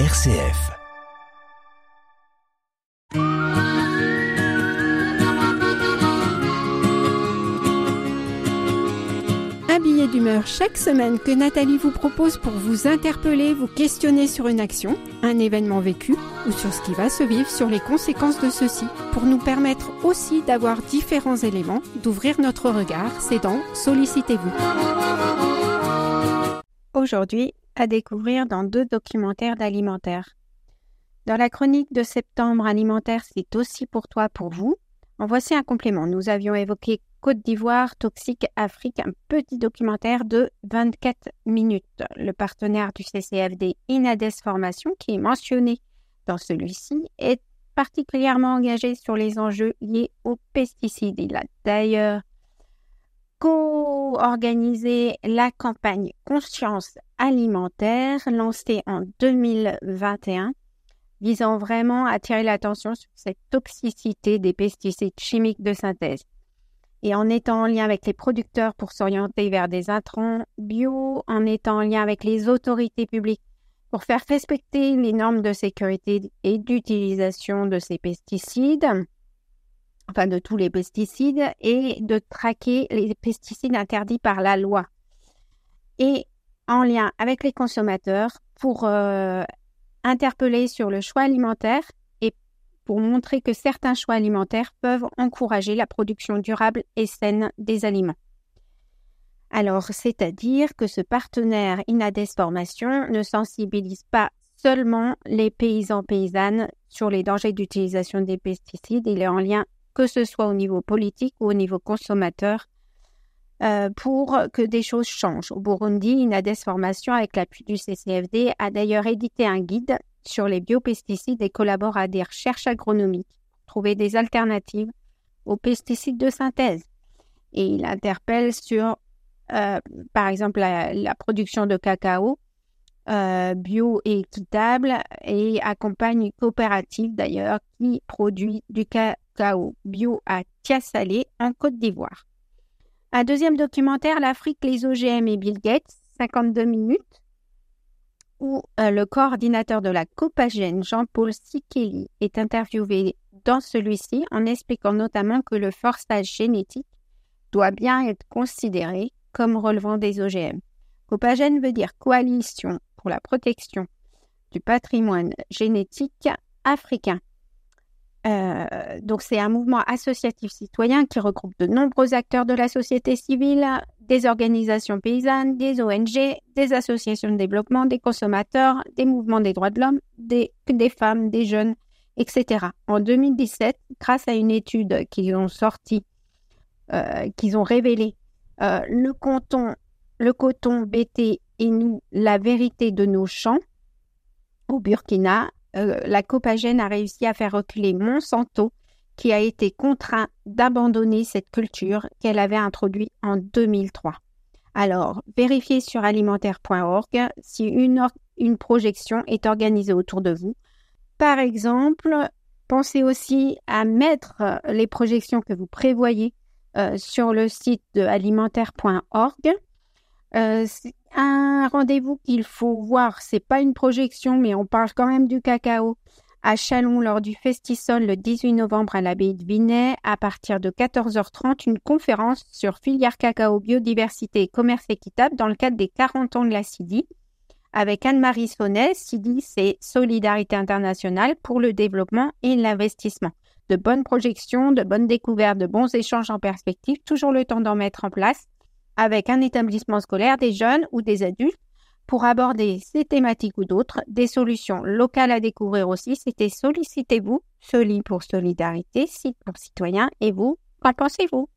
RCF. Un billet d'humeur chaque semaine que Nathalie vous propose pour vous interpeller, vous questionner sur une action, un événement vécu ou sur ce qui va se vivre, sur les conséquences de ceci, pour nous permettre aussi d'avoir différents éléments, d'ouvrir notre regard, c'est dans Sollicitez-vous. Aujourd'hui, à découvrir dans deux documentaires d'alimentaire. Dans la chronique de septembre alimentaire, c'est aussi pour toi, pour vous. En voici un complément. Nous avions évoqué Côte d'Ivoire, Toxique Afrique, un petit documentaire de 24 minutes. Le partenaire du CCFD Inades Formation, qui est mentionné dans celui-ci, est particulièrement engagé sur les enjeux liés aux pesticides. Il a d'ailleurs co-organisé la campagne Conscience alimentaire lancée en 2021 visant vraiment à attirer l'attention sur cette toxicité des pesticides chimiques de synthèse. Et en étant en lien avec les producteurs pour s'orienter vers des intrants bio, en étant en lien avec les autorités publiques pour faire respecter les normes de sécurité et d'utilisation de ces pesticides, enfin de tous les pesticides, et de traquer les pesticides interdits par la loi. Et en lien avec les consommateurs pour euh, interpeller sur le choix alimentaire et pour montrer que certains choix alimentaires peuvent encourager la production durable et saine des aliments. Alors, c'est-à-dire que ce partenaire Inades Formation ne sensibilise pas seulement les paysans paysannes sur les dangers d'utilisation des pesticides, il est en lien que ce soit au niveau politique ou au niveau consommateur euh, pour que des choses changent. Au Burundi, Inades Formation, avec l'appui du CCFD, a d'ailleurs édité un guide sur les biopesticides et collabore à des recherches agronomiques pour trouver des alternatives aux pesticides de synthèse. Et il interpelle sur, euh, par exemple, la, production de cacao euh, bio et équitable et accompagne une coopérative d'ailleurs qui produit du cacao bio à Tiasalé en Côte d'Ivoire. Un deuxième documentaire, L'Afrique, les OGM et Bill Gates, 52 minutes, où euh, le coordinateur de la Copagène, Jean-Paul Sikeli, est interviewé dans celui-ci en expliquant notamment que le forçage génétique doit bien être considéré comme relevant des OGM. Copagène veut dire coalition pour la protection du patrimoine génétique africain. Euh, donc c'est un mouvement associatif citoyen qui regroupe de nombreux acteurs de la société civile, des organisations paysannes, des ONG, des associations de développement, des consommateurs, des mouvements des droits de l'homme, des, femmes, des jeunes, etc. En 2017, grâce à une étude qu'ils ont sortie, euh, qu'ils ont révélé, euh, le, coton, le coton BT et nous, la vérité de nos champs, au Burkina, euh, la Copagène a réussi à faire reculer Monsanto, qui a été contraint d'abandonner cette culture qu'elle avait introduite en 2003. Alors, vérifiez sur alimentaire.org si une, projection est organisée autour de vous. Par exemple, pensez aussi à mettre les projections que vous prévoyez euh, sur le site de alimentaire.org. Euh, un rendez-vous qu'il faut voir, c'est pas une projection, mais on parle quand même du cacao à Chalon lors du Festisol le 18 novembre à l'abbaye de Vinay à partir de 14h30 une conférence sur filière cacao, biodiversité et commerce équitable dans le cadre des 40 ans de la CIDI avec Anne-Marie Sonnet. CIDI, c'est Solidarité internationale pour le développement et l'investissement. De bonnes projections, de bonnes découvertes, de bons échanges en perspective, toujours le temps d'en mettre en place avec un établissement scolaire, des jeunes ou des adultes pour aborder ces thématiques ou d'autres, des solutions locales à découvrir aussi. C'était Sollicitez-vous, Soli pour solidarité, Site pour citoyens, et vous, qu'en pensez-vous?